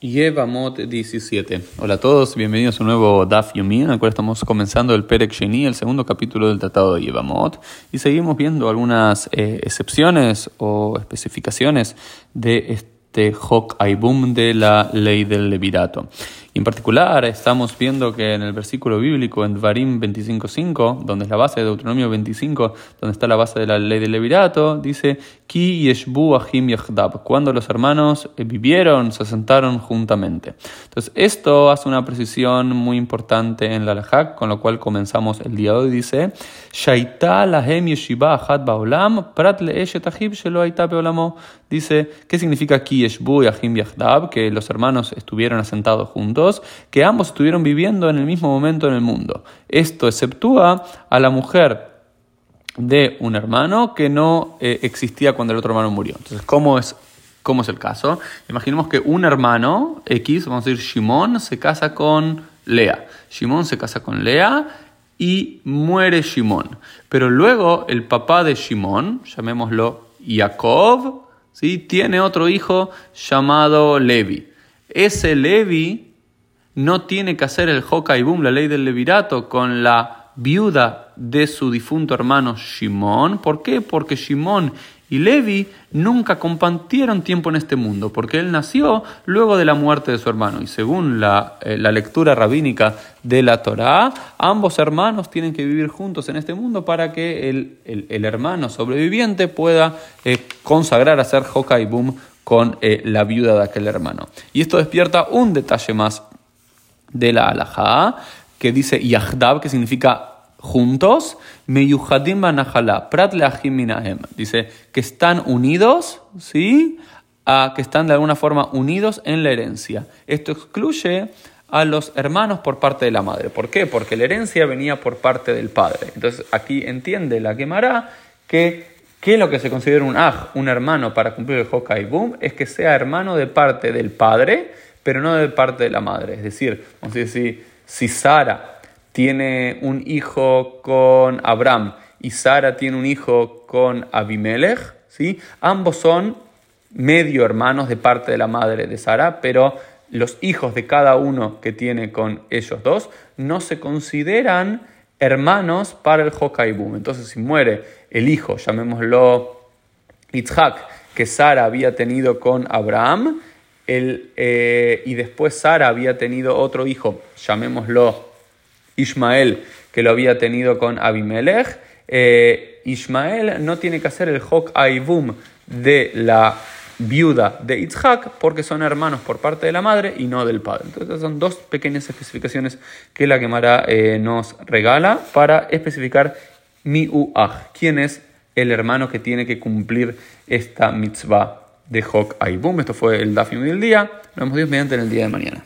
Yevamot 17. Hola a todos, bienvenidos a un nuevo Daf Yomi, en el cual estamos comenzando el Perek Sheni, el segundo capítulo del Tratado de Yevamot, y seguimos viendo algunas eh, excepciones o especificaciones de este Hok Aibum de la ley del Levirato en particular estamos viendo que en el versículo bíblico en Dvarim 25.5, donde es la base de Deuteronomio 25, donde está la base de la ley del Levirato, dice Ki yeshbu ahim cuando los hermanos eh, vivieron, se sentaron juntamente. Entonces esto hace una precisión muy importante en la Lajak, con lo cual comenzamos el día de hoy, dice Shaita lahem yeshiba baolam prat shelo beolamo. Dice, ¿qué significa Ki yeshbu ahim Que los hermanos estuvieron asentados juntos que ambos estuvieron viviendo en el mismo momento en el mundo. Esto exceptúa a la mujer de un hermano que no eh, existía cuando el otro hermano murió. Entonces, ¿cómo es, ¿cómo es el caso? Imaginemos que un hermano X, vamos a decir Shimon, se casa con Lea. Shimon se casa con Lea y muere Shimon. Pero luego el papá de Shimon, llamémoslo Jacob, tiene otro hijo llamado Levi. Ese Levi no tiene que hacer el Boom, la ley del levirato, con la viuda de su difunto hermano Shimón. ¿Por qué? Porque Shimón y Levi nunca compartieron tiempo en este mundo, porque él nació luego de la muerte de su hermano. Y según la, eh, lectura rabínica de la Torá, ambos hermanos tienen que vivir juntos en este mundo para que el, hermano sobreviviente pueda eh, consagrar a ser Boom con eh, la viuda de aquel hermano. Y esto despierta un detalle más de la alajá, que dice Yahdab, que significa juntos, Meyuhadim Banahala, Prat. Dice que están unidos, ¿sí? Que están de alguna forma unidos en la herencia. Esto excluye a los hermanos por parte de la madre. ¿Por qué? Porque la herencia venía por parte del padre. Entonces aquí entiende la quemará que ¿Qué es lo que se considera un aj, un hermano para cumplir el Hokai Boom? Es que sea hermano de parte del padre, pero no de parte de la madre. Es decir, vamos a decir, si Sara tiene un hijo con Abraham y Sara tiene un hijo con Abimelech, ¿sí? ambos son medio hermanos de parte de la madre de Sara, pero los hijos de cada uno que tiene con ellos dos no se consideran hermanos para el Boom. Entonces, si muere el hijo, llamémoslo Yitzhak, que Sara había tenido con Abraham, eh, y después Sara había tenido otro hijo, llamémoslo Ismael, que lo había tenido con Abimelech. Eh, Ismael no tiene que hacer el Hok Aibum de la viuda de Itzhak porque son hermanos por parte de la madre y no del padre. Entonces son dos pequeñas especificaciones que la Gemara eh, nos regala para especificar mi uach, quién es el hermano que tiene que cumplir esta mitzvah de Hawk Boom. Esto fue el Dafim del día. Nos vemos Dios mediante en el día de mañana.